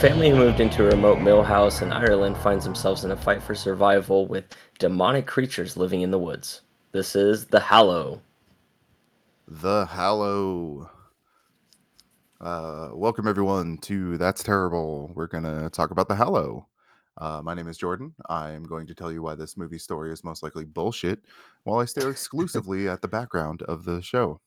family who moved into a remote mill house in Ireland finds themselves in a fight for survival with demonic creatures living in the woods. This is The Hallow. The Hallow. Uh, welcome everyone to That's Terrible. We're gonna talk about The Hallow. Uh, my name is Jordan. I'm going to tell you why this movie story is most likely bullshit, while I stare exclusively at the background of the show.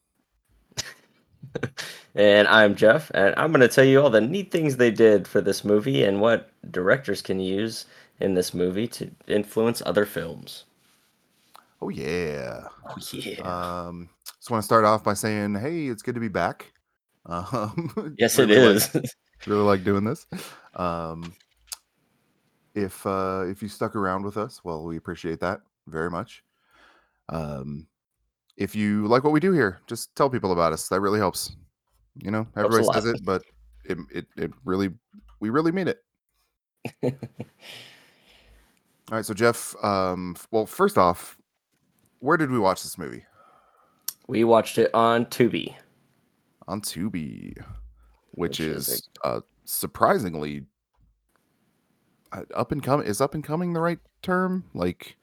and I'm Jeff, and I'm going to tell you all the neat things they did for this movie and what directors can use in this movie to influence other films. Oh yeah. Oh yeah. Um, just want to start off by saying, hey, it's good to be back. Um, yes, it is. Like, really like doing this. Um, if uh, if you stuck around with us, well, we appreciate that very much. Um, if you like what we do here, just tell people about us. That really helps. You know, everybody says it, but it it, it really we really mean it. All right, so Jeff, um, well, first off, where did we watch this movie? we watched it on Tubi. On Tubi, which, Which is is uh, surprisingly uh, up and coming. Is up and coming the right term? Like,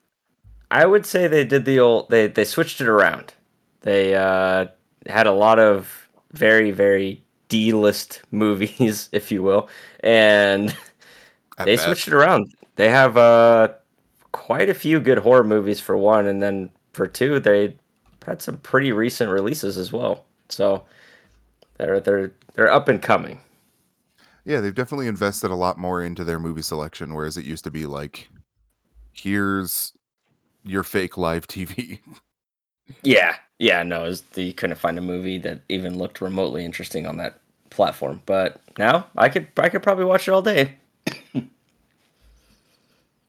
I would say they did the old they they switched it around. They uh had a lot of very very D-list movies, if you will, and at they best. switched it around. They have uh quite a few good horror movies for one, and then for two, they had some pretty recent releases as well. So they're they're they're up and coming. Yeah, they've definitely invested a lot more into their movie selection, whereas it used to be like, here's your fake live TV. Yeah, yeah, no, was, you couldn't find a movie that even looked remotely interesting on that platform. But now I could I could probably watch it all day.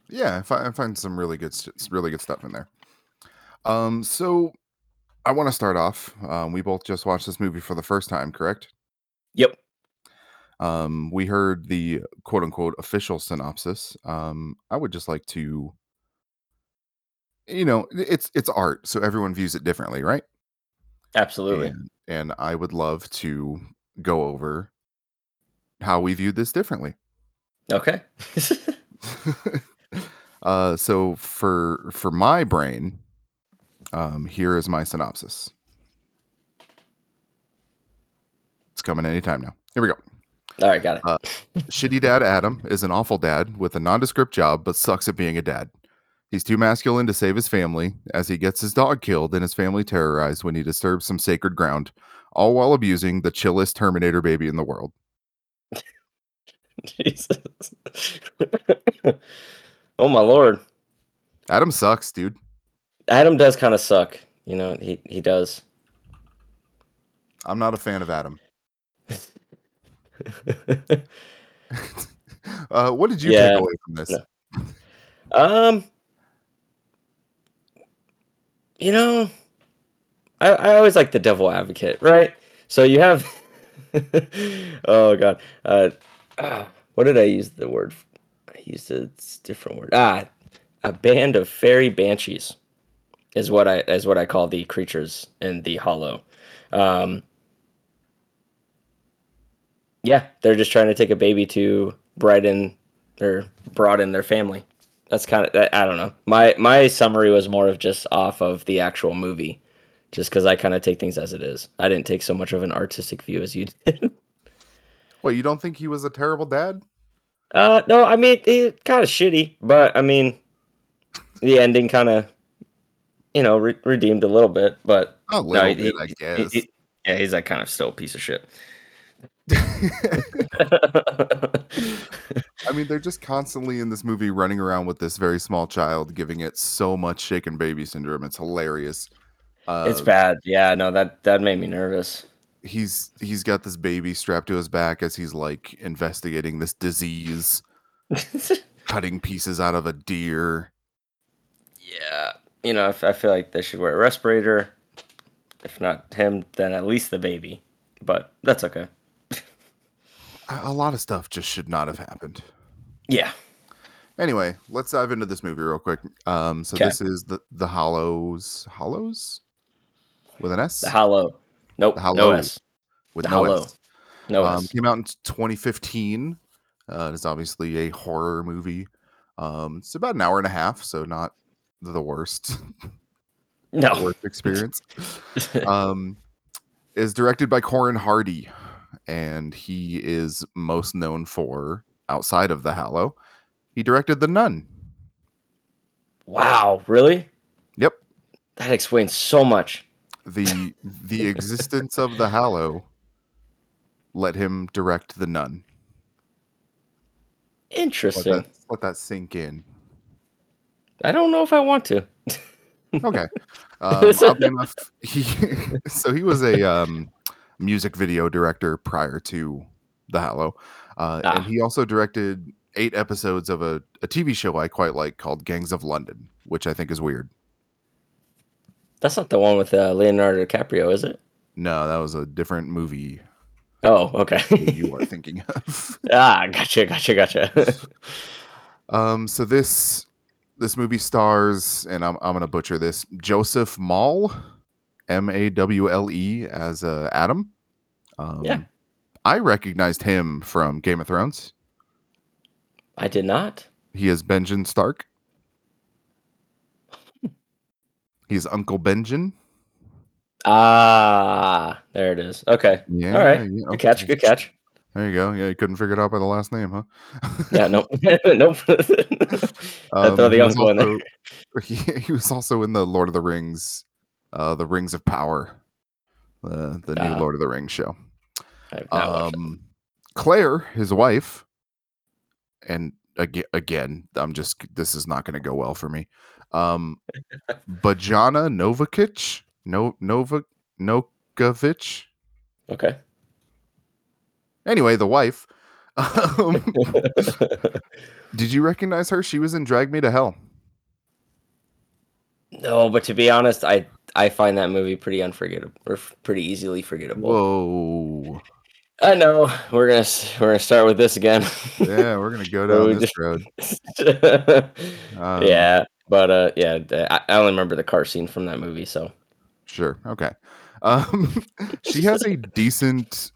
yeah, I find, I find some really good, really good stuff in there. Um, so I want to start off. Um, we both just watched this movie for the first time, correct? Yep. Um, we heard the quote unquote official synopsis. Um, I would just like to, you know, it's it's art, so everyone views it differently, right? Absolutely. And, and I would love to go over how we viewed this differently. Okay. uh, so for for my brain, um, here is my synopsis. It's coming anytime now. Here we go. all right, got it. Uh, Shitty dad Adam is an awful dad with a nondescript job, but sucks at being a dad. He's too masculine to save his family as he gets his dog killed and his family terrorized when he disturbs some sacred ground, all while abusing the chillest Terminator baby in the world. Jesus. oh my lord. Adam sucks, dude. Adam does kind of suck. You know, he he does. I'm not a fan of Adam. Uh, what did you Yeah, take away from this? no. um you know, I, I always like the devil advocate, right? So you have oh god. Uh ah, what did I use the word? I used a different word. Ah, a band of fairy banshees is what I is what I call the creatures in the hollow. Um yeah, they're just trying to take a baby to brighten or broaden their family. That's kind of I don't know. My my summary was more of just off of the actual movie, just because I kind of take things as it is. I didn't take so much of an artistic view as you did. Well, you don't think he was a terrible dad? Uh, no, I mean it kind of shitty, but I mean the ending kind of, you know, re- redeemed a little bit. But A little he- bit, I he- guess. he- yeah, he's like kind of still a piece of shit. I mean, they're just constantly in this movie running around with this very small child, giving it so much shaken baby syndrome. It's hilarious. Uh, it's bad. Yeah, no, that that made me nervous. he's he's got this baby strapped to his back as he's like investigating this disease, cutting pieces out of a deer. Yeah, you know, if I feel like they should wear a respirator. If not him, then at least the baby. But that's okay. A lot of stuff just should not have happened. Yeah. Anyway, let's dive into this movie real quick. Um, so 'Kay. this is the the Hollows, Hollows, with an S, The Hollow. Nope. The No Hollow. S. with The no Hollow. S. No Um, S. came out in 2015. Uh, it's obviously a horror movie. Um, it's about an hour and a half, so not the worst, No. worst experience. um, is directed by Corin Hardy, and he is most known for outside of The Hallow. He directed The Nun. wow, really? Yep, That explains so much. the the existence of The Hallow let him direct The Nun. Let Interesting. that, let that sink in. I don't know if I want to. Okay. Um, enough, he so he was a um, music video director prior to The Hallow, uh, Ah. and he also directed eight episodes of a, a TV show I quite like called Gangs of London, which I think is weird. That's not the one with uh, Leonardo DiCaprio, is it? No, that was a different movie Oh, okay. you are thinking of. ah, gotcha, gotcha, gotcha. Um, so this this movie stars, and I'm I'm gonna butcher this, Joseph Mawle, M A W L E, as uh, Adam. Um, Yeah. I recognized him from Game of Thrones. I did not. He is Benjen Stark. He's Uncle Benjen. Ah, there it is. Okay. Yeah. All right. yeah, Good catch. Good catch. There you go. Yeah, you couldn't figure it out by the last name, huh? Yeah, nope. nope. I throw Um, the uncle in there. He, he was also in the Lord of the Rings, uh, the Rings of Power, uh, the new Ah. Lord of the Rings show. I've not watched Um, Claire, his wife, and again, again, I'm just this is not going to go well for me. Um, Bajana Novakic, no Nova Nokovic. Okay. Anyway, the wife. Um, did you recognize her? She was in Drag Me to Hell. no, but to be honest, I I find that movie pretty unforgettable, or f- pretty easily forgettable. Whoa. I know we're gonna we're gonna start with this again. Yeah, we're gonna go down this road. Um, yeah, but uh, yeah, I, I only remember the car scene from that movie. So Sure. Okay. Um, she has a decent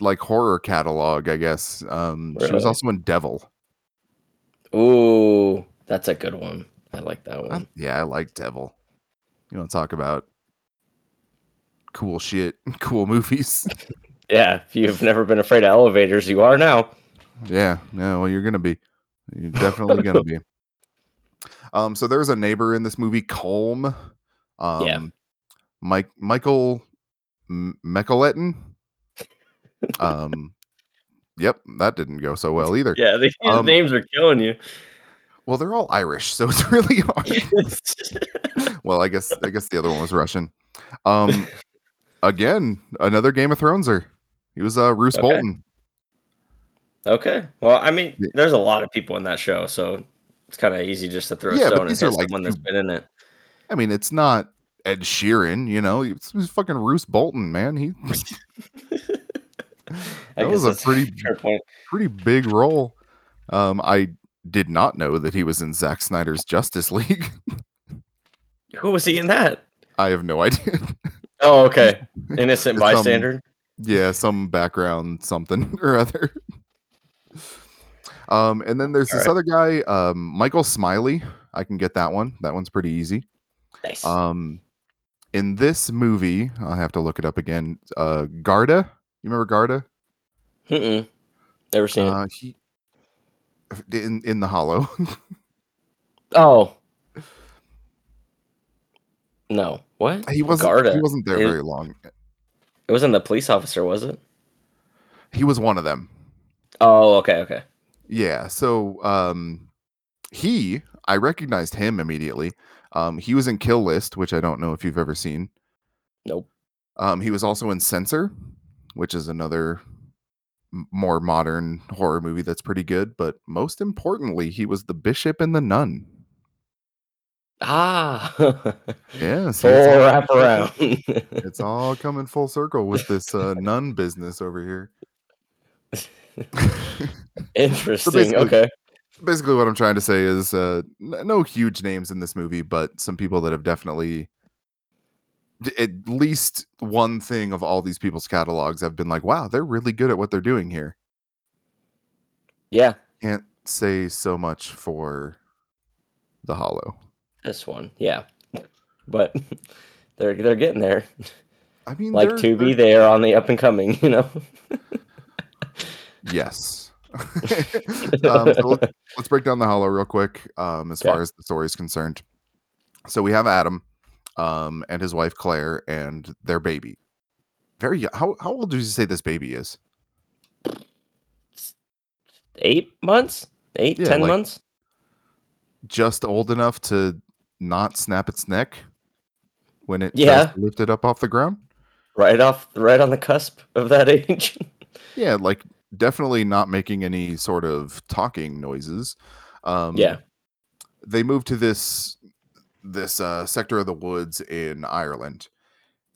like horror catalog, I guess. Um, she was also in Devil. ooh, that's a good one. I like that one. yeah, I like Devil. You want to talk about cool shit, cool movies? Yeah, if you've never been afraid of elevators, you are now. yeah. No, well, you're gonna be. You're definitely gonna be. Um, so there's a neighbor in this movie, Colm. Um, Yeah. Mike Michael M- Mechaletin. Um, yep, that didn't go so well either. Yeah, these Um, names are killing you. Well, they're all Irish, so it's really hard. well, I guess I guess the other one was Russian. Um, again, another Game of Throneser. He was uh Roose Okay. Bolton. okay, well, I mean, there's a lot of people in that show, so it's kind of easy just to throw Yeah, stone and these are hit like someone that's been in it. I mean, it's not Ed Sheeran, you know. It's, it's fucking Roose Bolton, man. He That was a pretty- pretty big role. Um, I did not know that he was in Zack Snyder's Justice League. Who was he in that? I have no idea. Oh, okay, innocent bystander. yeah, some background something or other. Um, and then there's this Alright. other guy, um, Michael Smiley. I can get that one. That one's pretty easy. nice. Um, in this movie, I'll have to look it up again. Uh, Garda, you remember Garda? Mm-mm. Never seen it. Uh, he in in the Hollow. Oh. No. What? he wasn't. Garda. He wasn't there It- very long. It wasn't the police officer, was it? He was one of them. Oh, okay, okay. Yeah. So um he I recognized him immediately. Um he was in Kill List, which I don't know if you've ever seen. Nope. Um he was also in Censor, which is another m- more modern horror movie that's pretty good, but most importantly, he was the bishop and the nun. Ah. Yeah, see, Full it's, all, wrap around. it's all coming full circle with this uh, nun business over here. Interesting. basically- okay. basically what I'm trying to say is uh no huge names in this movie, but some people that have definitely at least one thing of all these people's catalogs have been like, wow, they're really good at what they're doing here. Yeah, Can't say so much for the Hollow. this one. Yeah, but they're they're getting there. I mean, Like to be Tubi, they're- they are on the up and coming. You know. Yes. um, so let's, let's break down the Hollow real quick. Um, as Okay. far as the story is concerned, so we have Adam, um, and his wife Claire, and their baby. Very young. How how old do you say this baby is? Eight months, eight Yeah, ten like- months. Just old enough to not snap its neck when it Yeah. to lift it up off the ground. Right off, right on the cusp of that age. Yeah, like definitely not making any sort of talking noises. Um, yeah. they moved to this this uh, sector of the woods in Ireland,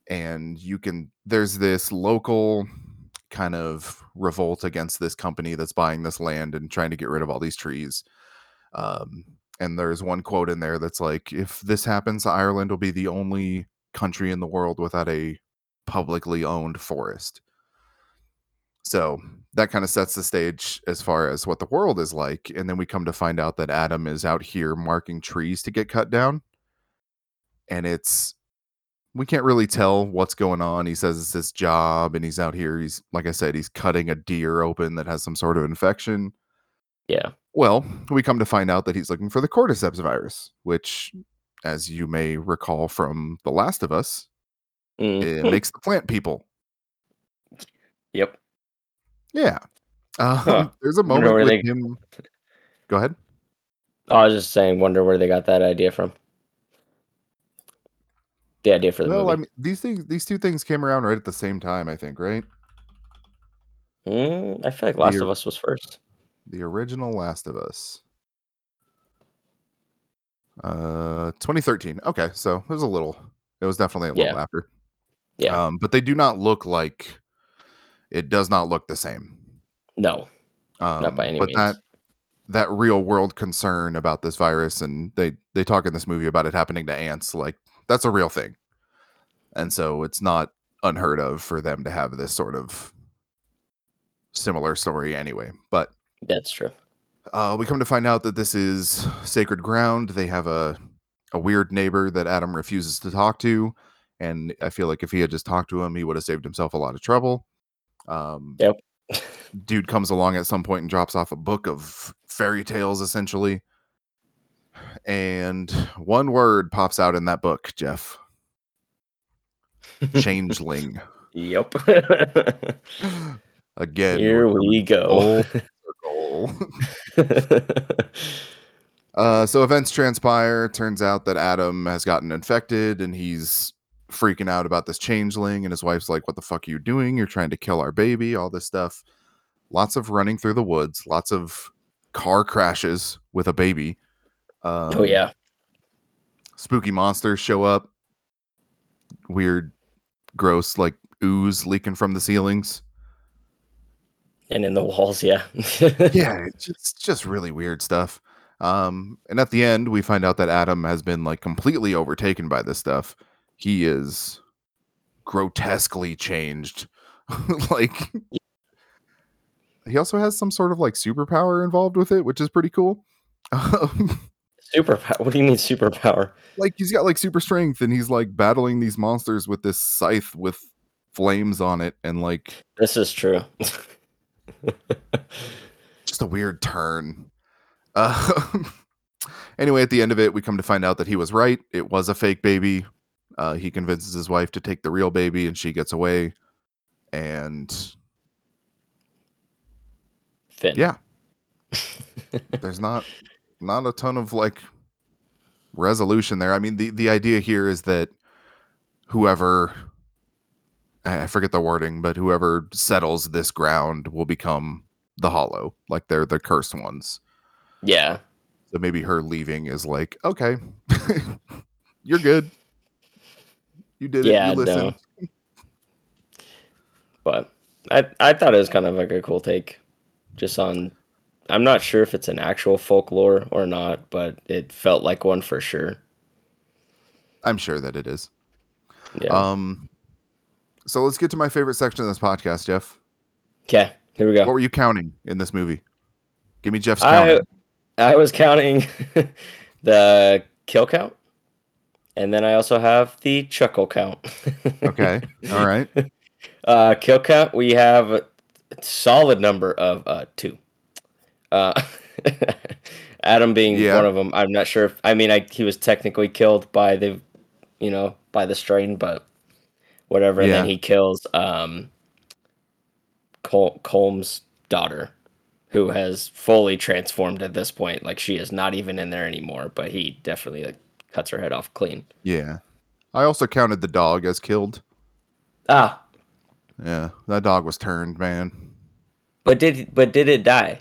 and you can there's this local kind of revolt against this company that's buying this land and trying to get rid of all these trees. Um, and there's one quote in there that's like, "If this happens, Ireland will be the only country in the world without a publicly owned forest." So that kind of sets the stage as far as what the world is like. And then we come to find out that Adam is out here marking trees to get cut down. And it's, we can't really tell what's going on. He says it's his job and he's out here. He's, like I said, he's cutting a deer open that has some sort of infection. Yeah. Well, we come to find out that he's looking for the cordyceps virus, which, as you may recall from The Last of Us, Mm. it makes the plant people. Yep. Yeah. Um, Huh. There's a moment where with they- him. Go ahead. I was just saying, wonder where they got that idea from. The idea for the Well, I mean, these things, these two things came around right at the same time. I think, right? Mm, I feel like Last Dear- of Us was first. The original Last of Us. Uh, 2013. Okay, so it was a little. It was definitely a little Yeah. after. Yeah. Um, but they do not look like. It does not look the same. No, Um, not by any but means. that that real world concern about this virus, and they they talk in this movie about it happening to ants. Like that's a real thing, and so it's not unheard of for them to have this sort of similar story anyway. But That's true. uh, we come to find out that this is sacred ground. They have a a weird neighbor that Adam refuses to talk to, and I feel like if he had just talked to him, he would have saved himself a lot of trouble. Um, Yep. dude comes along at some point and drops off a book of fairy tales, essentially. And one word pops out in that book, Jeff. Changeling. Yep. Again. Here we're go. Uh, so events transpire. Turns out that Adam has gotten infected and he's freaking out about this changeling. And his wife's like, What the fuck are you doing? You're trying to kill our baby, all this stuff. Lots of running through the woods, lots of car crashes with a baby. Um, oh yeah. Spooky monsters show up. Weird, gross, like ooze leaking from the ceilings. And in the walls, yeah. yeah, it's just just really weird stuff. Um, and at the end, we find out that Adam has been like completely overtaken by this stuff. He is grotesquely changed. like he also has some sort of like superpower involved with it, which is pretty cool. Um, Superpower. What do you mean superpower? like he's got like super strength and he's like battling these monsters with this scythe with flames on it and like This is true. just a weird turn. Uh, anyway, at the end of it, we come to find out that he was right. It was a fake baby. Uh, he convinces his wife to take the real baby, and she gets away. And Finn. yeah, there's not not a ton of like resolution there. I mean, the the idea here is that whoever I forget the wording, but whoever settles this ground will become the hollow, like they're the cursed ones. Yeah. So maybe her leaving is like, okay, you're good. You did Yeah, it. You listened. no. But I I thought it was kind of like a cool take just on I'm not sure if it's an actual folklore or not, but it felt like one for sure. I'm sure that it is. Yeah. Um, so let's get to my favorite section of this podcast, Jeff. okay, here we go. What were you counting in this movie? Give me Jeff's count. I I was counting the kill count, and then I also have the chuckle count. Okay. All right. Uh, kill count, we have a solid number of uh, two. Uh, Adam being Yeah. one of them. I'm not sure if I mean I, he was technically killed by the, you know, by the strain, but whatever. And then he kills um, Col- Colm's daughter, who has fully transformed at this point. Like she is not even in there anymore, but he definitely like cuts her head off clean. Yeah. I also counted the dog as killed. Ah, Yeah. That dog was turned, man. but did but did it die?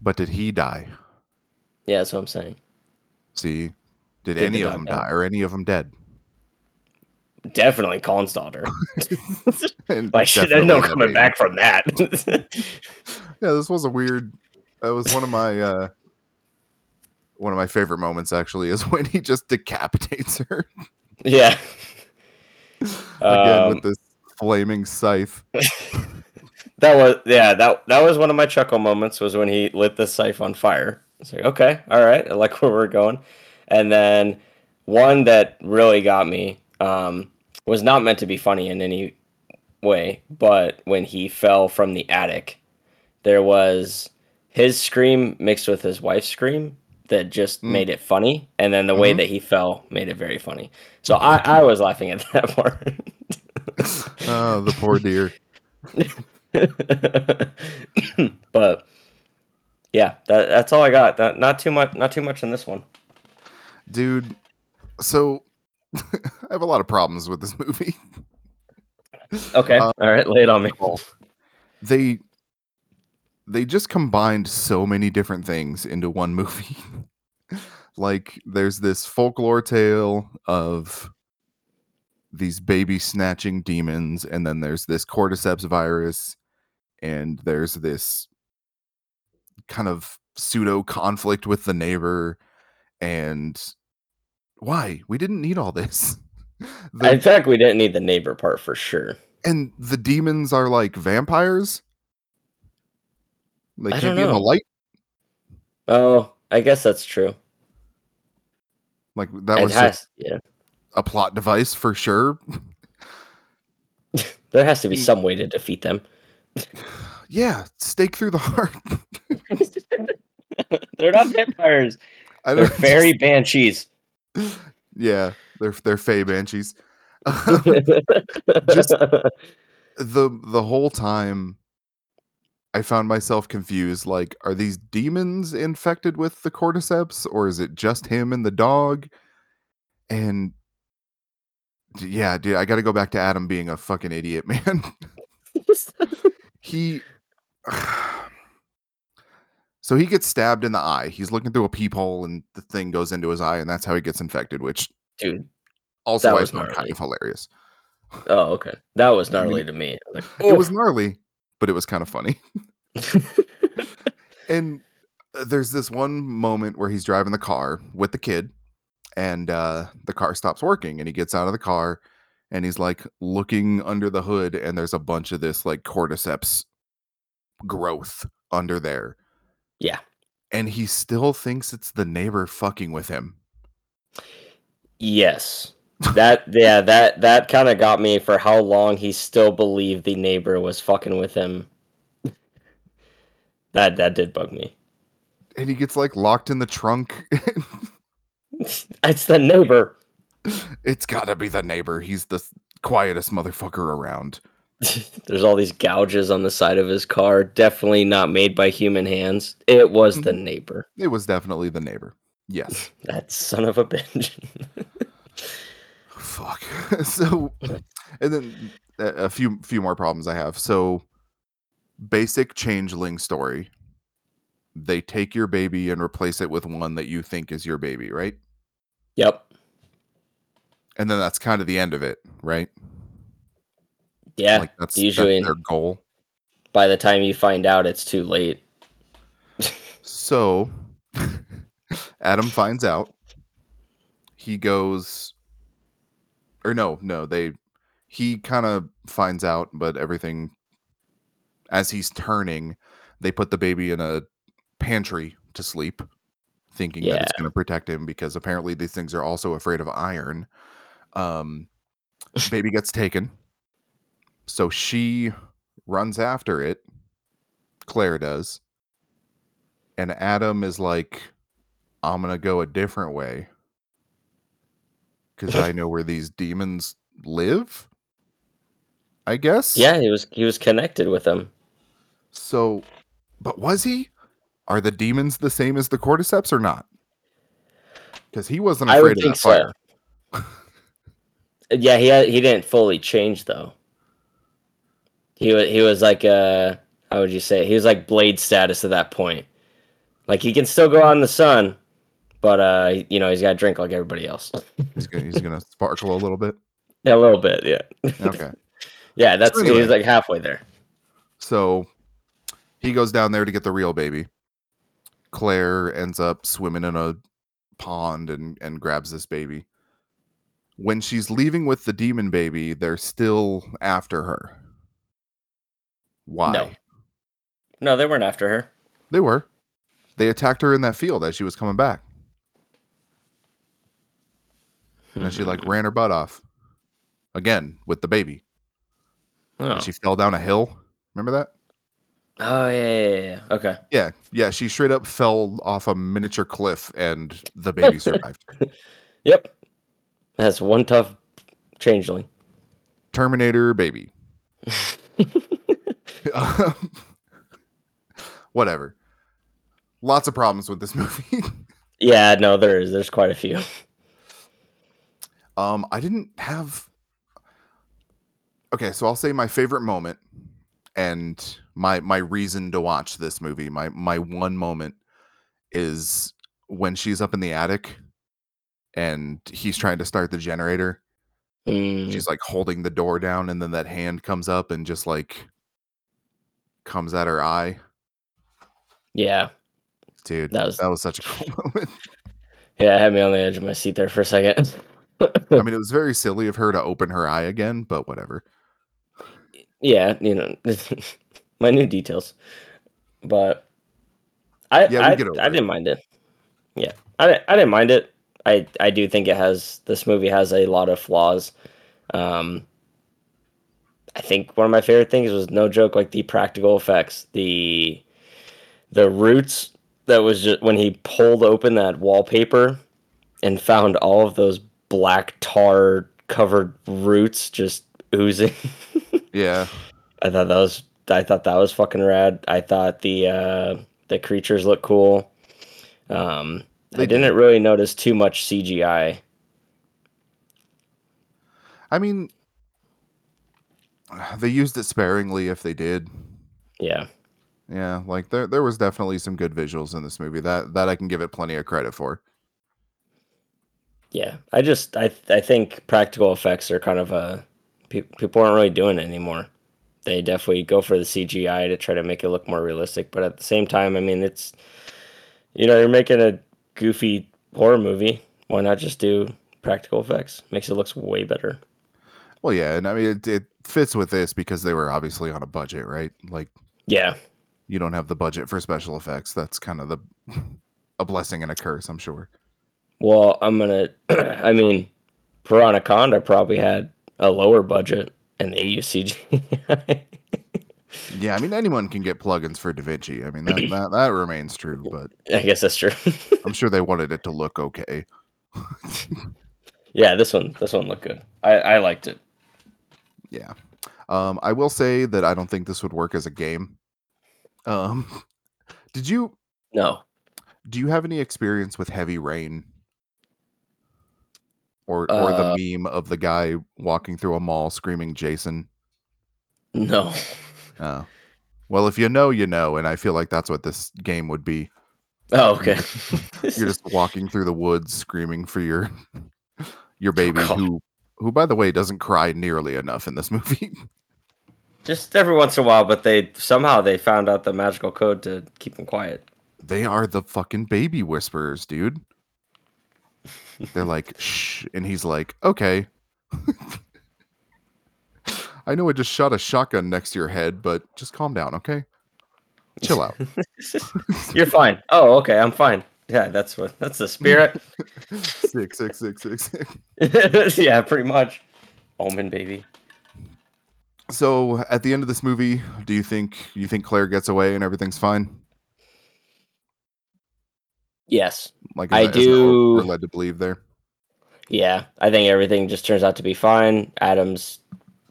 But did he die? Yeah, that's what I'm saying. See? Did, Did any of them die? die? Or any of them dead? Definitely Colin's daughter. Like shit, there's no coming back from that. Yeah, this was a weird. That was one of my uh one of my favorite moments. Actually, is when he just decapitates her yeah. again Um, with this flaming scythe. That was yeah that that was one of my chuckle moments was when he lit the scythe on fire. It's like okay, all right, I like where we're going. And then one that really got me um, was not meant to be funny in any way, but when he fell from the attic, there was his scream mixed with his wife's scream that just Mm. made it funny, and then the way Mhm. that he fell made it very funny. So I, I was laughing at that part. Oh, the poor dear. but yeah, that, that's all I got. That, not too much. Not too much in this one. dude. So I have a lot of problems with this movie. Okay. Uh, all right. Lay it on me. They they just combined so many different things into one movie. like there's this folklore tale of these baby snatching demons and then there's this cordyceps virus and there's this kind of pseudo conflict with the neighbor and why we didn't need all this The- In fact, we didn't need the neighbor part for sure. and the demons are like vampires they I can't be in the light Oh, I guess that's true. like that it was has. Yeah. a plot device for sure There has to be Mm. some way to defeat them. Yeah stake through the heart They're not vampires. They're fairy banshees. yeah they're they're fey banshees Just the the whole time I found myself confused like are these demons infected with the cordyceps or is it just him and the dog and yeah dude I got to go back to Adam being a fucking idiot man he so he gets stabbed in the eye he's looking through a peephole and the thing goes into his eye and that's how he gets infected which dude. also I was found kind of hilarious Oh, okay. That was I mean, gnarly to me. Was it was gnarly but it was kind of funny and uh, there's this one moment where he's driving the car with the kid and uh the car stops working and he gets out of the car and he's like looking under the hood and there's a bunch of this like cordyceps growth under there yeah. and he still thinks it's the neighbor fucking with him Yes. That yeah, that that kind of got me for how long he still believed the neighbor was fucking with him. That that did bug me. and he gets like locked in the trunk It's the neighbor. It's gotta be the neighbor he's the quietest motherfucker around There's all these gouges on the side of his car. Definitely not made by human hands. It was the Mhm. neighbor. it was definitely the neighbor yes That son of a bitch. fuck so and then a, a few few more problems i have so basic changeling story they take your baby and replace it with one that you think is your baby right yep. And then that's kind of the end of it right Yeah. like that's, usually- that's their goal By the time you find out, it's too late. so adam finds out he goes or no no they he kind of finds out but everything as he's turning they put the baby in a pantry to sleep, thinking that it's going to protect him because apparently these things are also afraid of iron. Um, baby gets taken, so she runs after it. Claire does, and Adam is like, "I'm gonna go a different way because I know where these demons live." I guess. Yeah, he was he was connected with them. So, but was he? Are the demons the same as the cordyceps or not? Because he wasn't I afraid would of think that so. Yeah, he he didn't fully change though. He was he was like uh how would you say it? he was like blade status at that point. Like he can still go out in the sun, but uh you know he's got to drink like everybody else. He's gonna, he's gonna sparkle a little bit. Yeah, a little bit, yeah. Okay. yeah, that's So anyway. he's like halfway there. So he goes down there to get the real baby. Claire ends up swimming in a pond and, and grabs this baby. When she's leaving with the demon baby, they're still after her. Why? No. No, they weren't after her. They were. They attacked her in that field as she was coming back. And then she like ran her butt off. Again with the baby. Oh, And she fell down a hill. Remember that? oh yeah, yeah, yeah, yeah. Okay. Yeah, yeah. She straight up fell off a miniature cliff, and the baby survived. Yep. That's one tough changeling. Terminator baby. Um, Whatever. Lots of problems with this movie. Yeah, no, there is. There's quite a few. um, I didn't have. Okay, so I'll say my favorite moment, and my my reason to watch this movie. My my one moment is when she's up in the attic, and he's trying to start the generator, Mm, she's like holding the door down and then that hand comes up and just like comes at her eye yeah, dude That was- that was such a cool moment yeah. It had me on the edge of my seat there for a second. i mean it was very silly of her to open her eye again but whatever yeah, you know, my new details, but I Yeah, I, I didn't mind it. Yeah, I I didn't mind it. I I do think it has this movie has a lot of flaws. Um, I think one of my favorite things was no joke like the practical effects, the the roots that was just when he pulled open that wallpaper and found all of those black tar covered roots just oozing. yeah I thought that was I thought that was fucking rad. I thought the uh the creatures look cool. Um They I didn't really notice too much CGI. i mean they used it sparingly if they did Yeah. yeah like there there was definitely some good visuals in this movie that that i can give it plenty of credit for Yeah. I just I I think practical effects are kind of a pe- people aren't really doing it anymore. They definitely go for the CGI to try to make it look more realistic, but at the same time, I mean, it's you know, you're making a goofy horror movie. Why not just do practical effects? Makes it looks way better. well yeah and i mean it, it fits with this because they were obviously on a budget right like Yeah. you don't have the budget for special effects. That's kind of the a blessing and a curse, I'm sure. Well, I'm gonna. I mean, Piranhaconda probably had a lower budget, and they use CGI. Yeah, I mean anyone can get plugins for DaVinci. I mean that that, that remains true, but I guess that's true. I'm sure they wanted it to look okay. yeah, this one, this one looked good. I, I liked it. Yeah. Um, I will say that I don't think this would work as a game. Um, did you No, do you have any experience with heavy rain? Or or Uh, the meme of the guy walking through a mall screaming Jason? no. Oh. Well, if you know, you know, and I feel like that's what this game would be. Oh, okay. You're just walking through the woods screaming for your your baby God. who who by the way doesn't cry nearly enough in this movie. just every once in a while, but they somehow they found out the magical code to keep them quiet. they are the fucking baby whisperers, dude. They're like, shh. And he's like, okay. I know I just shot a shotgun next to your head, but just calm down, okay? Chill out. You're fine. Oh, okay, I'm fine. Yeah, that's what that's the spirit. six, six, six, six, six. yeah, pretty much. Omen baby. So at the end of this movie, do you think you think Claire gets away and everything's fine? Yes. Like I is that- is that do- We're led to believe there. Yeah, I think everything just turns out to be fine. Adam's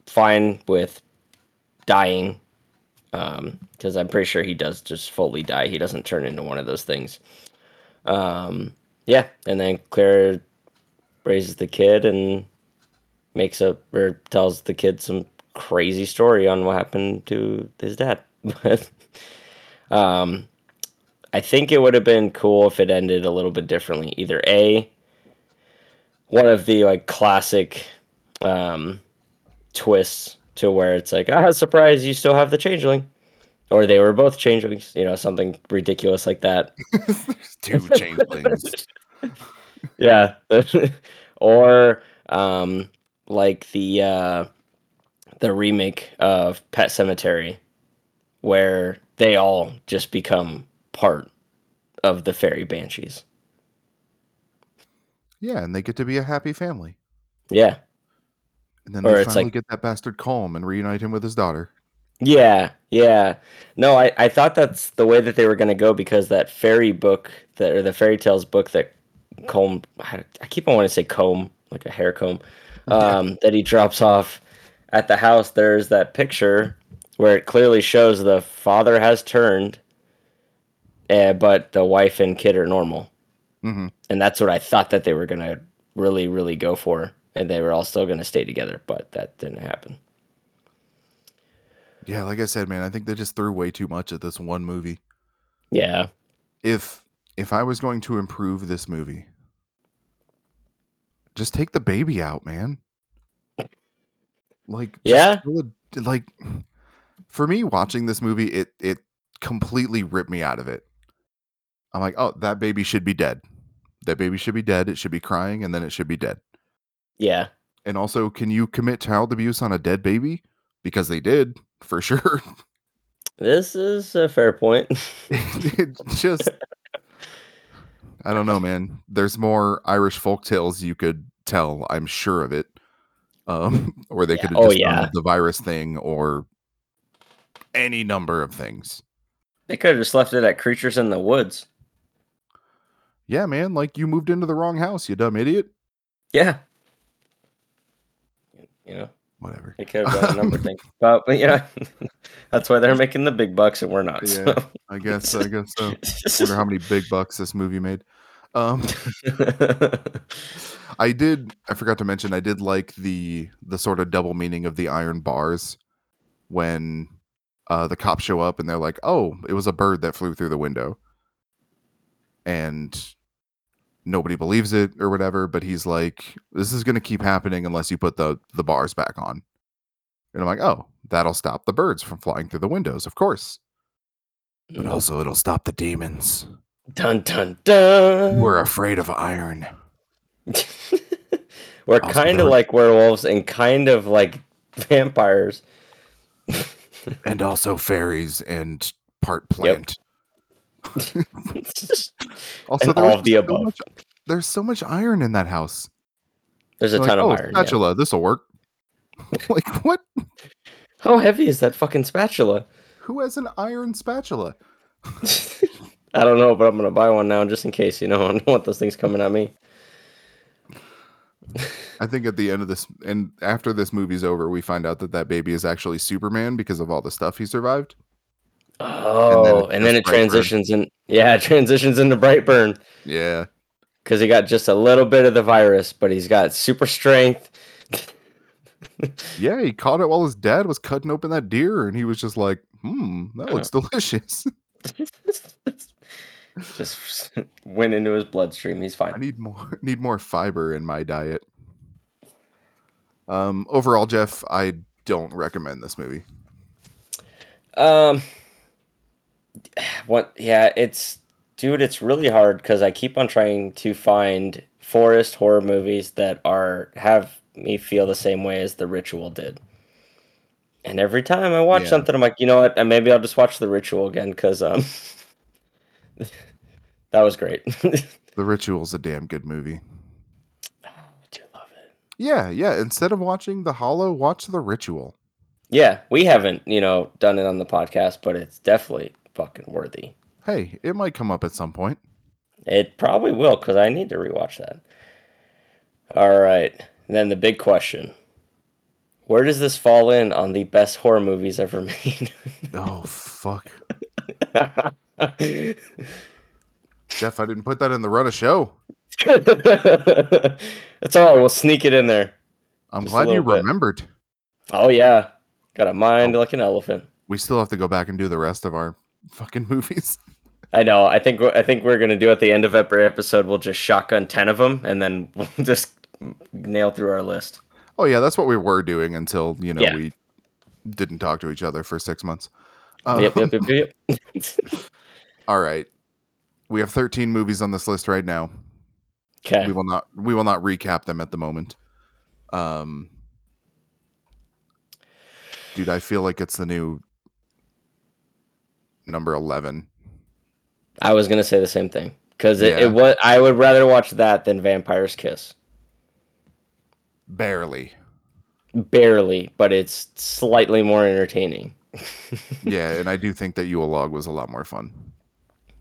fine with dying, because I'm pretty sure he does just fully die. He doesn't turn into one of those things. Um, yeah, and then Claire raises the kid and makes up or tells the kid some crazy story on what happened to his dad. Um, I think it would have been cool if it ended a little bit differently. Either a one of the like classic um twists to where it's like ah surprise you still have the changeling. Or they were both changelings you know something ridiculous like that. Two changelings. yeah. Or um like the uh the remake of Pet Sematary where they all just become part of the fairy banshees. Yeah, and they get to be a happy family. yeah And then Or they it's finally like- get that bastard Colm and reunite him with his daughter. Yeah, yeah. No, I, I thought that's the way that they were going to go because that fairy book that or the fairy tales book that comb I keep on wanting to say comb like a hair comb um, that he drops off at the house. There's that picture where it clearly shows the father has turned, uh, but the wife and kid are normal, hmm and that's what I thought that they were going to really really go for, and they were all still going to stay together, but that didn't happen. Yeah, like I said, man, I think they just threw way too much at this one movie. Yeah, If if I was going to improve this movie, just take the baby out, man. Like, Yeah? like for me, watching this movie, it it completely ripped me out of it. I'm like, oh, that baby should be dead. That baby should be dead. It should be crying, and then it should be dead. Yeah. And also, can you commit child abuse on a dead baby? Because they did, for sure. This is a fair point. it just I don't know, man. There's more Irish folk tales you could tell, I'm sure of it. Um, or they Yeah. could have Oh, just done yeah. the virus thing or any number of things. They could have just left it at creatures in the woods. Yeah, man, like you moved into the wrong house, you dumb idiot. Yeah. You know, Whatever. they could have done a number of things. But, but yeah, that's why they're making the big bucks and we're not. Yeah, I guess I guess so. so. Wonder how many big bucks this movie made. Um I did. I forgot to mention. I did like the the sort of double meaning of the iron bars when uh, the cops show up and they're like, "Oh, it was a bird that flew through the window," and nobody believes it or whatever. But he's like, "This is going to keep happening unless you put the the bars back on." And I'm like, "Oh, that'll stop the birds from flying through the windows, of course." But also, it'll stop the demons. dun dun dun. We're afraid of iron. we're kind of like werewolves and kind of like vampires. and also fairies and part plant. Also, there all of the so above. much- there's so much iron in that house. There's a They're ton like, of "Oh, iron. yeah. Spatula, this will work. like what? How heavy is that fucking spatula? Who has an iron spatula? I don't know, but I'm gonna buy one now just in case. You know, I don't want those things coming at me. I think at the end of this, and after this movie's over, we find out that that baby is actually Superman because of all the stuff he survived. Oh, it's and then it transitions in. Yeah, it transitions into Brightburn Yeah, because he got just a little bit of the virus, but he's got super strength. yeah, he caught it while his dad was cutting open that deer, and he was just like, "Hmm, that looks delicious." just went into his bloodstream. He's fine. I need more need more fiber in my diet. Um overall, Jeff, I don't recommend this movie. Um, what? Yeah, it's dude. It's really hard because I keep on trying to find forest horror movies that are have me feel the same way as The Ritual did, And every time I watch Yeah. something, I'm like, you know what? And maybe I'll just watch The Ritual again because um, that was great. The Ritual's a damn good movie. I do love it. Yeah, yeah. Instead of watching The Hollow, watch The Ritual. Yeah, we haven't, you know, done it on the podcast, but it's definitely fucking worthy. Hey, it might come up at some point. It probably will because I need to rewatch that. All right. And then the big question Where does this fall in on the best horror movies ever made? Oh fuck. Jeff, I didn't put that in the run of show. That's all. We'll sneak it in there. I'm Just glad you bit. remembered. Oh, yeah. Got a mind oh. like an elephant. We still have to go back and do the rest of our fucking movies. I know. I think I think we're gonna do at the end of every episode. We'll just shotgun ten of them, and then we'll just nail through our list. Oh yeah, that's what we were doing until you know Yeah. we didn't talk to each other for six months. Uh, yep, yep, yep, yep. All right, we have 13 movies on this list right now. Okay. We will not we will not recap them at the moment. Um, dude, I feel like it's the new number 11. I was gonna say the same thing because it, Yeah. it was. I would rather watch that than Vampire's Kiss. Barely. Barely, but it's slightly more entertaining. Yeah, and I do think that Yule Log was a lot more fun.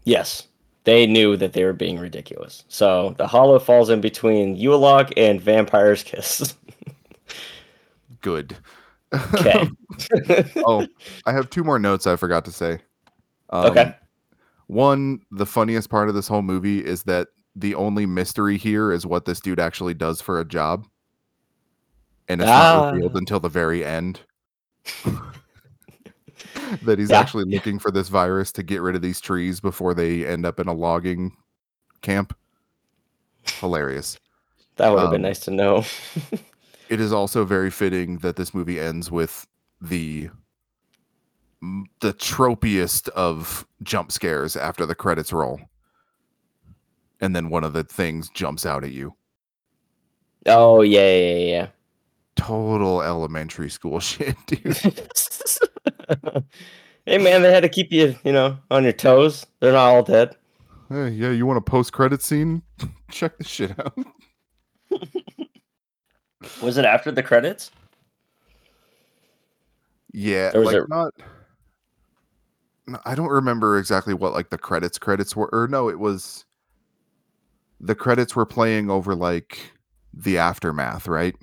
Yes, they knew that they were being ridiculous. So the Hollow falls in between Yule Log and Vampire's Kiss. Good. Okay. oh, I have two more notes I forgot to say. Um, Okay. One, the funniest part of this whole movie is that the only mystery here is what this dude actually does for a job. And it's Ah. not revealed until the very end. that he's Yeah. actually looking for this virus to get rid of these trees before they end up in a logging camp. Hilarious. That would have been Um, nice to know. it is also very fitting that this movie ends with the the tropiest of jump scares after the credits roll and then one of the things jumps out at you oh yeah, yeah, yeah. total elementary school shit dude hey man, they had to keep you, you know, on your toes. They're not all dead. hey, yeah you want a post-credit scene check this shit out Was it after the credits? yeah Or was like it- not no, i don't remember exactly what like the credits credits were or no it was the credits were playing over like the aftermath right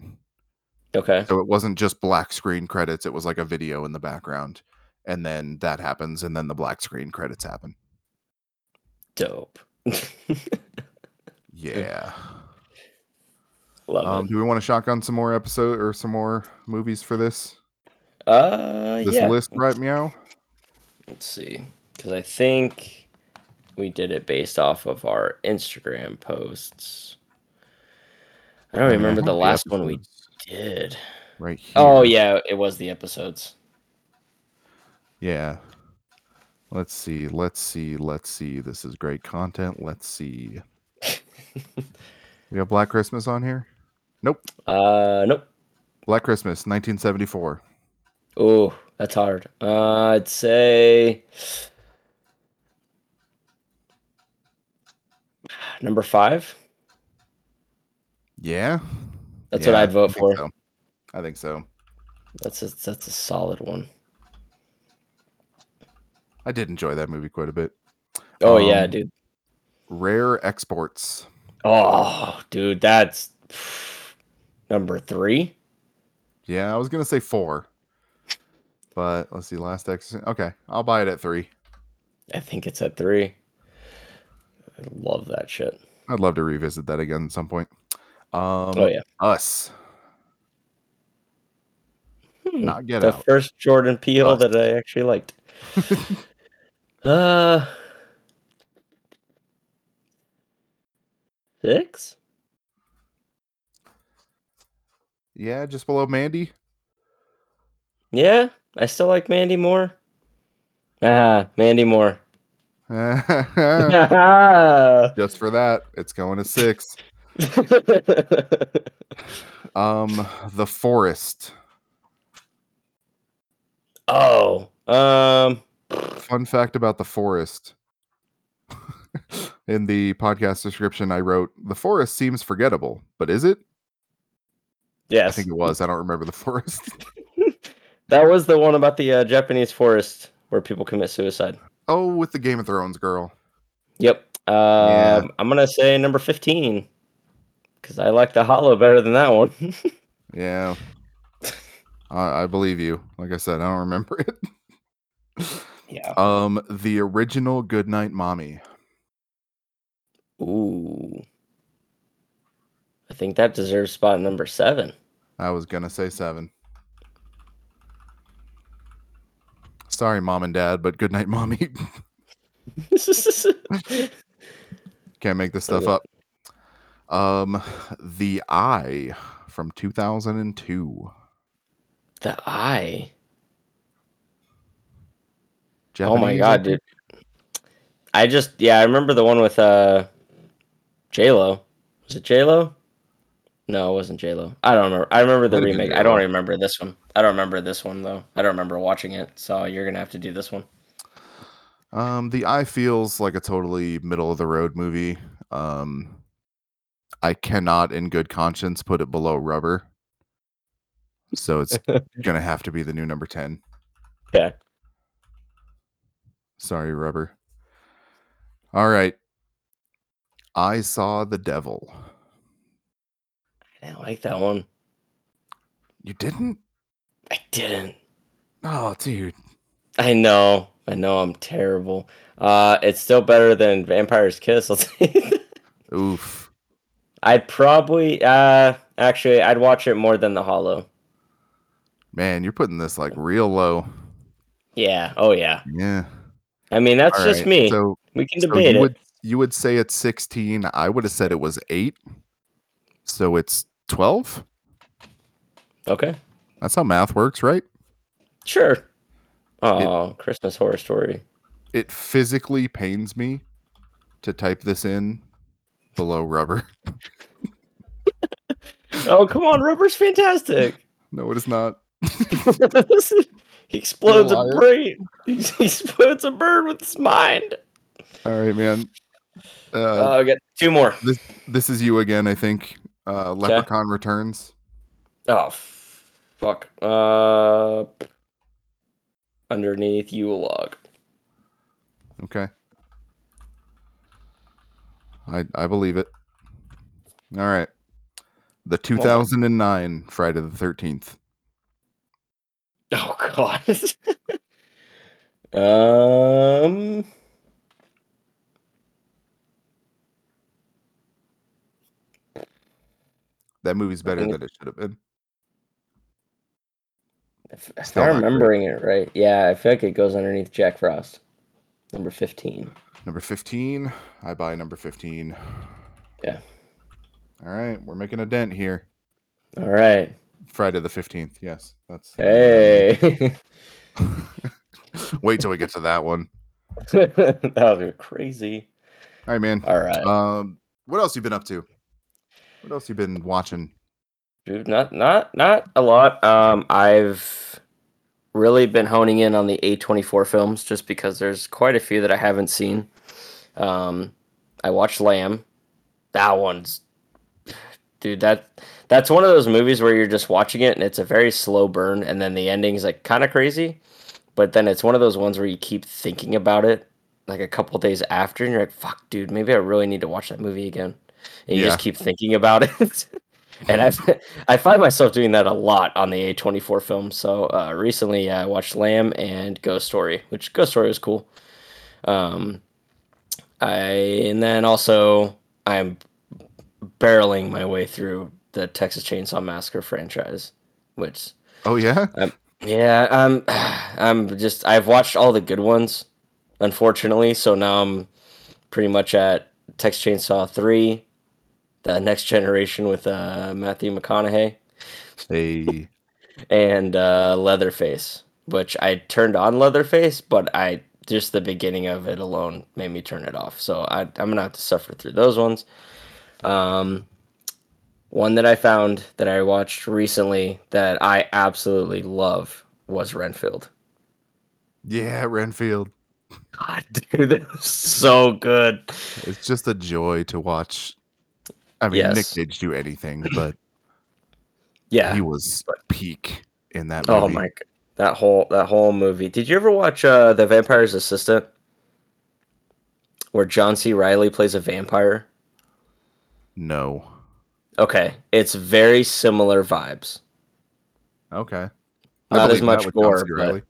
Okay. So it wasn't just black screen credits, it was like a video in the background. And then that happens, and then the black screen credits happen. Dope. Yeah. Love Um, it. do we want to shotgun some more episode or some more movies for this? Uh, This yeah. list, right, meow? Let's see, because I think we did it based off of our Instagram posts. I don't I remember the last one we did. right here. Oh yeah, it was the episodes. Yeah. Let's see. Let's see. Let's see. This is great content. Let's see. we have Black Christmas on here. Nope. Uh, nope. Black Christmas, 1974. Oh, that's hard. Uh, I'd say number five. Yeah. That's what I'd vote I for. so. I think so. That's a, that's a solid one. I did enjoy that movie quite a bit. Oh yeah, Um, dude. Rare exports. Oh, dude, that's number three. Yeah, I was gonna say four, but let's see. Last X. Okay, I'll buy it at three. I think it's at three. I love that shit. I'd love to revisit that again at some point. Um, oh yeah. Us, Hmm, not Get the Out. first Jordan Peele Us. that I actually liked. uh, six. Yeah, just below Mandy. Yeah, I still like Mandy more. Ah, Mandy Moore. just for that, it's going to six. Um, The Forest. Oh, um, Fun fact about the forest. In the podcast description, I wrote, The forest seems forgettable, but is it? Yes. I think it was. I don't remember the forest. That was the one about the uh, Japanese forest where people commit suicide. oh, with the Game of Thrones girl. Yep. Um, Yeah. I'm gonna say number fifteen because I like the Hollow better than that one. Yeah. I, I believe you. Like I said, I don't remember it. yeah. Um, the original Goodnight Mommy. Ooh. I think that deserves spot number seven. I was gonna say seven. Sorry, mom and dad, but good night, Mommy. Can't make this stuff up. Um, The Eye from 2002. the Eye. Oh my god, dude. I just yeah, I remember the one with uh J Lo. Was it J Lo? No, it wasn't J Lo. I don't remember. I remember the remake. I don't remember this one. I don't remember this one though. I don't remember watching it. So you're gonna have to do this one. Um, The Eye feels like a totally middle of the road movie. Um, I cannot, in good conscience, put it below Rubber. So it's gonna have to be the new number 10. Yeah. Sorry, Rubber. All right. I saw the devil. I didn't like that one. You didn't? I didn't. Oh, dude. I know. I know I'm terrible. Uh it's still better than Vampire's Kiss, I'll you. Oof. I'd probably uh actually I'd watch it more than the Hollow. Man, you're putting this like real low. Yeah. Oh yeah. Yeah. I mean that's All just right, me. So, we can so debate you it. would you would say it's 16. I would have said it was eight. So it's 12. Okay. That's how math works, right? Sure. Oh, Christmas horror story. It physically pains me to type this in below rubber. Oh, come on, Rubber's fantastic. No, it is not. he explodes a brain. He explodes a bird with his mind. All right, man. Uh, Uh, I got two more. this is you again, I think. Uh, Leprechaun Returns. Oh, fuck. Uh, underneath Yule log. Okay. I I believe it. All right. The 2009 Friday the 13th. Oh God. um. That movie's better than it should have been. If, if I'm remembering it right, yeah, I feel like it goes underneath Jack Frost, number fifteen. Number 15. I buy number 15. Yeah. All right, we're making a dent here. All right. Friday the 15th. Yes, that's Hey. Wait till we get to that one. that was crazy. All right, man. All right, Um, what else you been up to? What else you been watching? dude. Not not not a lot. Um, I've really been honing in on the A24 films just because there's quite a few that I haven't seen. Um, I watched Lamb. That one's, dude. That that's one of those movies where you're just watching it and it's a very slow burn, and then the ending's like kind of crazy, but then it's one of those ones where you keep thinking about it like a couple days after, and you're like, "Fuck, dude, maybe I really need to watch that movie again." And you Yeah. just keep thinking about it. and I I find myself doing that a lot on the A24 films. So uh, recently I watched Lamb and Ghost Story, which Ghost Story was cool. Um, I and then also I'm barreling my way through the Texas Chainsaw Massacre franchise, which Oh yeah, yeah, um, I'm just I've watched all the good ones, unfortunately. So now I'm pretty much at Texas Chainsaw Three, the Next Generation with uh, Matthew McConaughey a and uh, Leatherface, which I turned on Leatherface, but I just the beginning of it alone made me turn it off. So I, I'm gonna have to suffer through those ones. Um, one that I found that I watched recently that I absolutely love was Renfield. Yeah, Renfield. God, dude, that was so good. It's just a joy to watch. I mean, Nick Yes. Cage do anything, but Yeah. he was peak in that Oh movie. my god. That whole that whole movie. Did you ever watch uh The Vampire's Assistant? Where John C. Reilly plays a vampire? No. Okay. It's very similar vibes. Okay. Not as much gore, but-.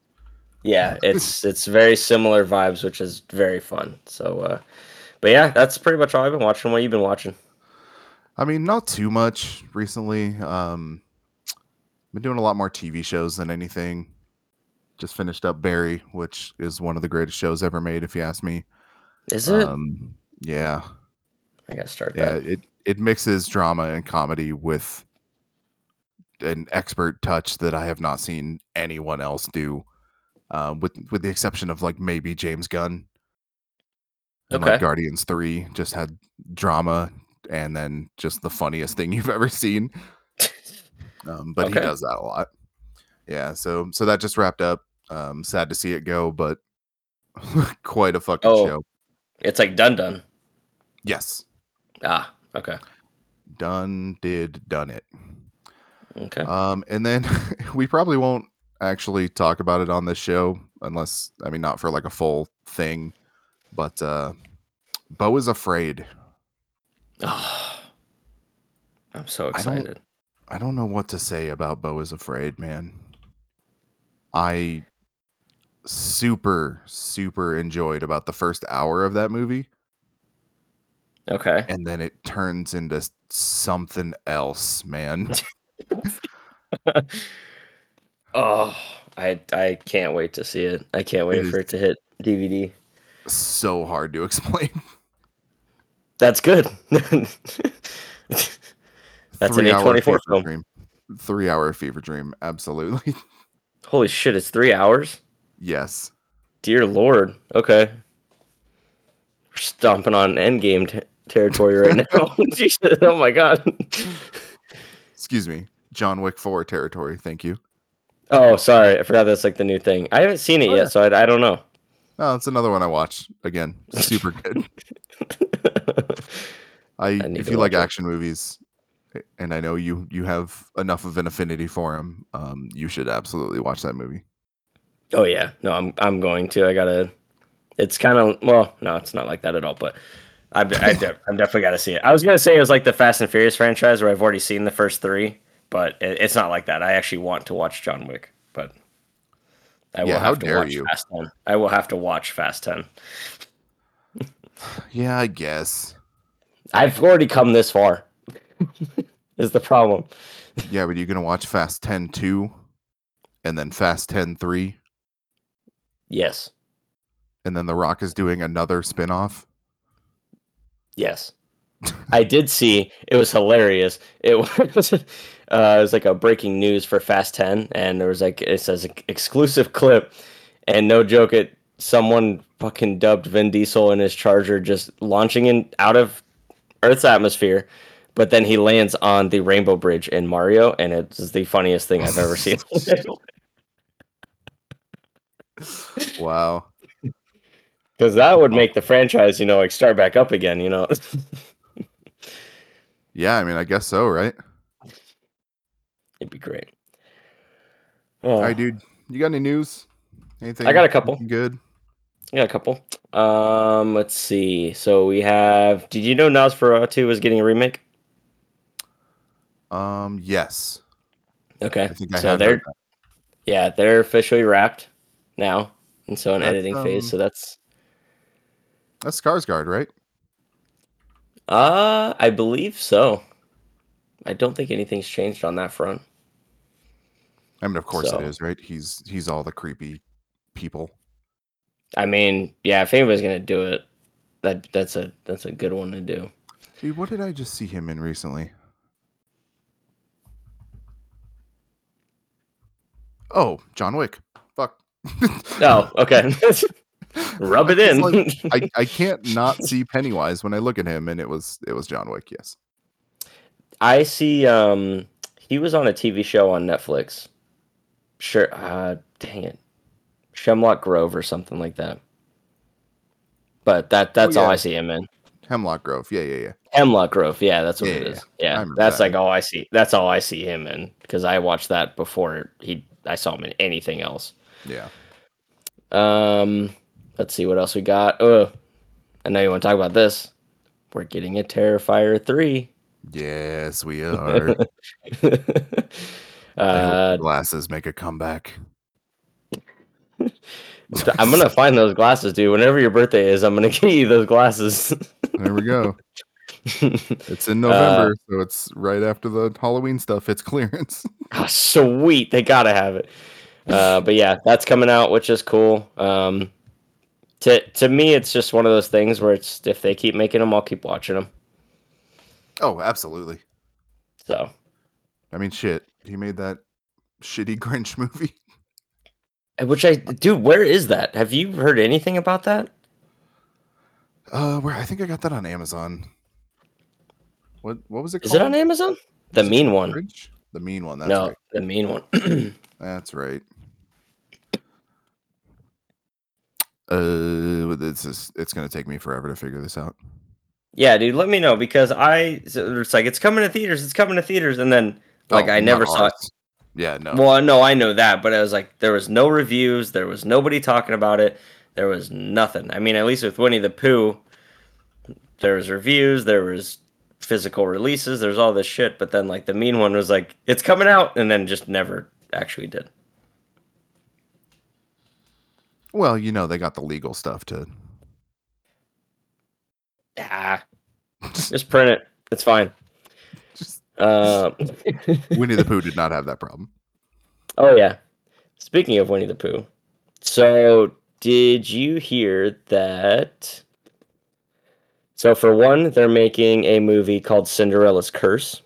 Yeah, it's it's very similar vibes, which is very fun. So uh but yeah, that's pretty much all I've been watching. What you've been watching? I mean, not too much recently. Um, been doing a lot more TV shows than anything. Just finished up Barry, which is one of the greatest shows ever made, if you ask me. Is it? Um, yeah, I gotta start yeah. that. It it mixes drama and comedy with an expert touch that I have not seen anyone else do, uh, with with the exception of like maybe James Gunn. And like Okay. Guardians Three just had drama and then just the funniest thing you've ever seen. Um, but Okay. he does that a lot. Yeah, so so that just wrapped up. Um, sad to see it go, but quite a fucking Oh. show. It's like done done. Yes, Ah, okay. done, did, done it. Okay. Um, and then we probably won't actually talk about it on this show unless I mean not for like a full thing, but uh, Beau is afraid. Oh, I'm so I don't- excited. I don't know what to say about Beau is Afraid, man. I super, super enjoyed about the first hour of that movie, Okay. and then it turns into something else, man. Oh, I I can't wait to see it. I can't wait It for it to hit DVD. so hard to explain. That's good. That's an Three-hour A24 fever film. dream. Three hour fever dream. Absolutely. Holy shit! It's three hours. yes. Dear Lord. Okay. We're stomping on endgame t- territory right now. Jesus. Oh my god. Excuse me. John Wick 4 territory. Thank you. Oh, sorry. I forgot that's like the new thing. I haven't seen it Oh, yet, yeah. so I, I don't know. Oh, it's another one I watched. Again, super good. I, need if you like it. action movies, and I know you you have enough of an affinity for them, um, you should absolutely watch that movie. Oh yeah, no, I'm I'm going to. I gotta. It's kind of well, no, it's not like that at all. But I've I de- I've definitely got to see it. I was gonna say it was like the Fast and Furious franchise where I've already seen the first three, but it, it's not like that. I actually want to watch John Wick, but I will Yeah, how have to dare watch you. Fast Ten. I will have to watch Fast Ten. Yeah, I guess. I've already come this far. is the problem? Yeah, but you're gonna watch Fast 10 2 and then Fast 10 3, Yes, and then The Rock is doing another spin-off. yes. I did see. It was hilarious. It was. Uh, it was like a breaking news for Fast 10, and there was like it says exclusive clip, and no joke, it someone fucking dubbed Vin Diesel in his Charger just launching in out of Earth's atmosphere, but then he lands on the Rainbow Bridge in Mario, and it's the funniest thing I've ever seen. Wow. Because that would make the franchise, you know, like start back up again. You know, Yeah, I mean, I guess so, right? it'd be great. All Oh, right, dude. You got any news? Anything? I got a couple. Good. Yeah, a couple. Um, let's see. So we have. Did you know Nosferatu was getting a remake? Um, yes. Okay, I I so they're yeah they're officially wrapped now, and so an That's, editing phase. um, So that's That's Skarsgård, right? Uh, I believe so. I don't think anything's changed on that front. I mean, of course So- it is, right? He's he's all the creepy people. I mean, yeah, if anybody's gonna do it, that that's a that's a good one to do. Dude, what did I just see him in recently? Oh, John Wick. Fuck. Oh, okay. Rub it in. It's I, I can't not see Pennywise when I look at him, and it was it was John Wick. Yes. I see. Um, he was on a TV show on Netflix. Sure. Uh, dang it. Hemlock Grove or something like that. But that that's all yeah. I see him in. Hemlock Grove. Yeah, yeah, yeah. Hemlock Grove, yeah, that's what Yeah, it yeah, is. Yeah, that's that. like all I see. That's all I see him in because I watched that before he. I saw him in anything else. Yeah. Um, let's see what else we got. Oh, I know you want to talk about this. We're getting a Terrifier three. Yes, we are. Uh, glasses make a comeback. I'm gonna find those glasses, dude. Whenever your birthday is, I'm gonna get you those glasses. There we go. It's in November, so it's right after the Halloween stuff It's clearance. Ah, sweet, they gotta have it. Uh, but yeah, that's coming out, which is cool. Um, to to me, it's just one of those things where it's if they keep making them, I'll keep watching them. oh, absolutely. So I mean, shit. He made that shitty Grinch movie. which I dude, where is that? Have you heard anything about that? Uh, where I think I got that on Amazon. What what was it Is called? it on Amazon? The mean one. Grinch? The mean one. That's no, right. the mean one. That's right. Uh, this is it's gonna take me forever to figure this out. yeah, dude, let me know because I so it's like it's coming to theaters, it's coming to theaters, and then like Oh, I never saw it. Yeah, no. Well, no, I know that, but I was like, there was no reviews, there was nobody talking about it, there was nothing. I mean, at least with Winnie the Pooh, there was reviews, there was physical releases, there's all this shit, but then like the mean one was like, it's coming out, and then just never actually did. Well, you know they got the legal stuff to. Ah, just print it. It's fine. Just, Um, Winnie the Pooh did not have that problem. oh yeah. Speaking of Winnie the Pooh, so did you hear that? So for one, they're making a movie called Cinderella's Curse.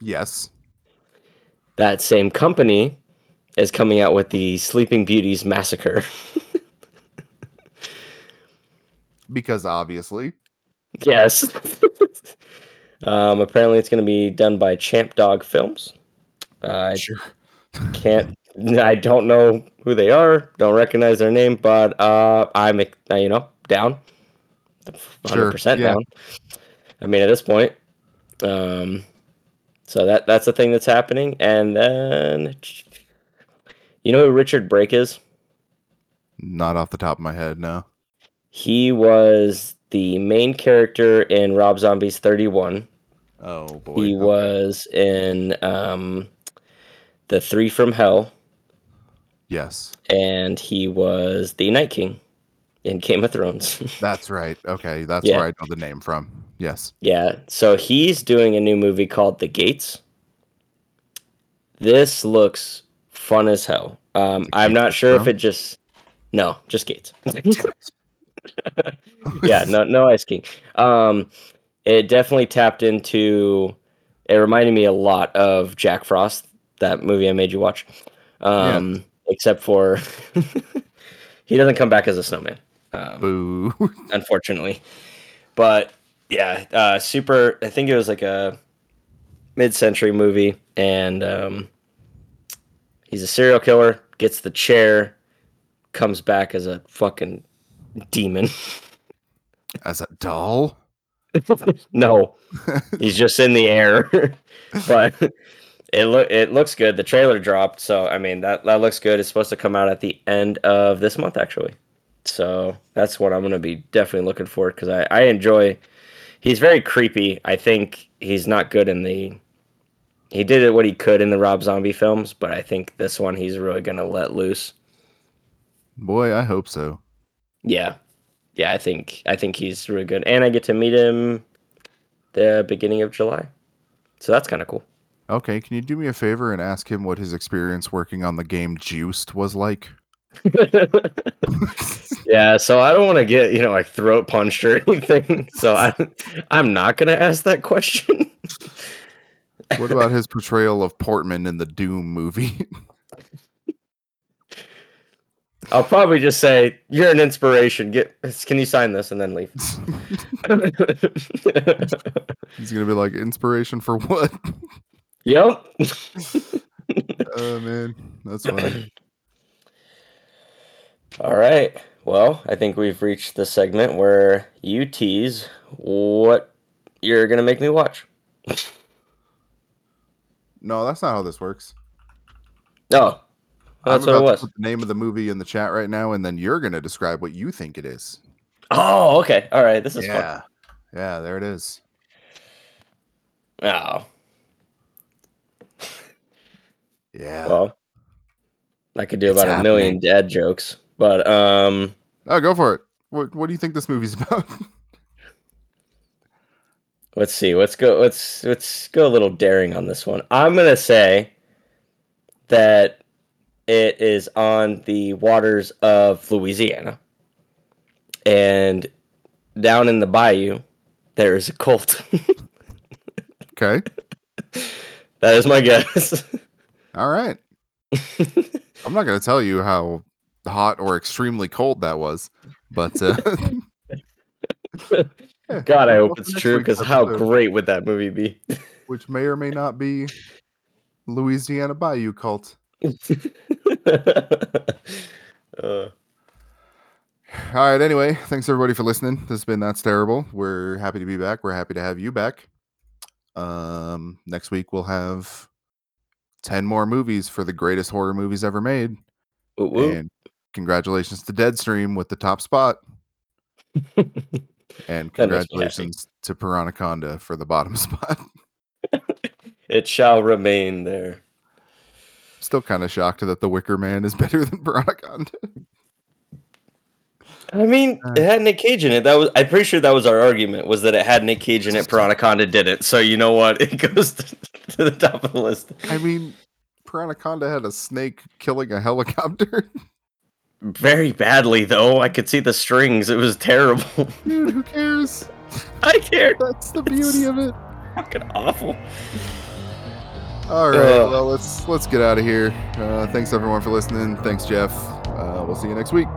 Yes. That same company is coming out with the Sleeping Beauties Massacre. Because obviously, yes. um, apparently, it's going to be done by Champ Dog Films. Uh, I sure. can't. I don't know who they are. Don't recognize their name, but uh, I'm uh, you know down. 100% yeah. down. I mean, at this point. Um, so that that's the thing that's happening, and then you know who Richard Brake is? Not off the top of my head, no. He was the main character in Rob Zombie's 31. Oh boy. He okay. was in um, the Three from Hell, Yes, and he was the Night King in Game of Thrones. that's right. Okay, that's Yeah. where I know the name from. Yes. yeah, so he's doing a new movie called The Gates. This looks fun as hell. Um, I'm not sure if it just no, just Gates. yeah, no, no Ice King. Um, it definitely tapped into. It reminded me a lot of Jack Frost, that movie I made you watch. Um, except for he doesn't come back as a snowman, um, Boo. unfortunately. But yeah, uh, super. I think it was like a mid-century movie, and um, he's a serial killer. Gets the chair, comes back as a fucking demon. As a doll. no, he's just in the air. but it look it looks good. The trailer dropped, so I mean that that looks good. It's supposed to come out at the end of this month, actually. So that's what I'm gonna be definitely looking for because I I enjoy. He's very creepy. I think he's not good in the. He did it what he could in the Rob Zombie films, but I think this one he's really gonna let loose. Boy, I hope so. Yeah, yeah. I think I think he's really good, and I get to meet him the beginning of July, so that's kind of cool. Okay, can you do me a favor and ask him what his experience working on the game Juiced was like? yeah, so I don't want to get you know like throat punched or anything, so I I'm not gonna ask that question. What about his portrayal of Portman in the Doom movie? I'll probably just say you're an inspiration. Get can you sign this and then leave? He's gonna be like, inspiration for what? yep. Oh man, that's funny. All right. Well, I think we've reached the segment where you tease what you're gonna make me watch. No, that's not how this works. Oh, I'm that's what it about to was. put the name of the movie in the chat right now, and then you're gonna describe what you think it is. Oh, okay. All right. This is fun. yeah, yeah, there it is. Oh, Yeah. well, I could do It's about a million dad jokes, but um, oh, go for it. What What do you think this movie's about? Let's see. Let's go. Let's let's go a little daring on this one. I'm gonna say that it is on the waters of Louisiana, and down in the bayou, there is a cult. okay. that is my guess. All right. I'm not gonna tell you how hot or extremely cold that was, but uh, God, I hope it's true because how great would that movie be? which may or may not be Louisiana Bayou cult. uh, All right. Anyway, thanks everybody for listening. This has been that's terrible. We're happy to be back. We're happy to have you back. Um, next week we'll have ten more movies for the greatest horror movies ever made. woo woo. And congratulations to Deadstream with the top spot. And That makes me happy. congratulations to Piranhaconda for the bottom spot. It shall remain there. Still kind of shocked that The Wicker Man is better than Piranhaconda. I mean, Uh. it had Nick Cage in it. That was I'm pretty sure that was our argument was that it had Nick Cage in it. Piranhaconda didn't. So you know what? It goes to, to the top of the list. I mean, Piranhaconda had a snake killing a helicopter. Very badly though. I could see the strings. It was terrible. Dude, who cares? I care. That's the beauty of it. Fucking awful. All right, Ugh. well let's let's get out of here. Uh, thanks everyone for listening. Thanks Jeff. Uh, we'll see you next week.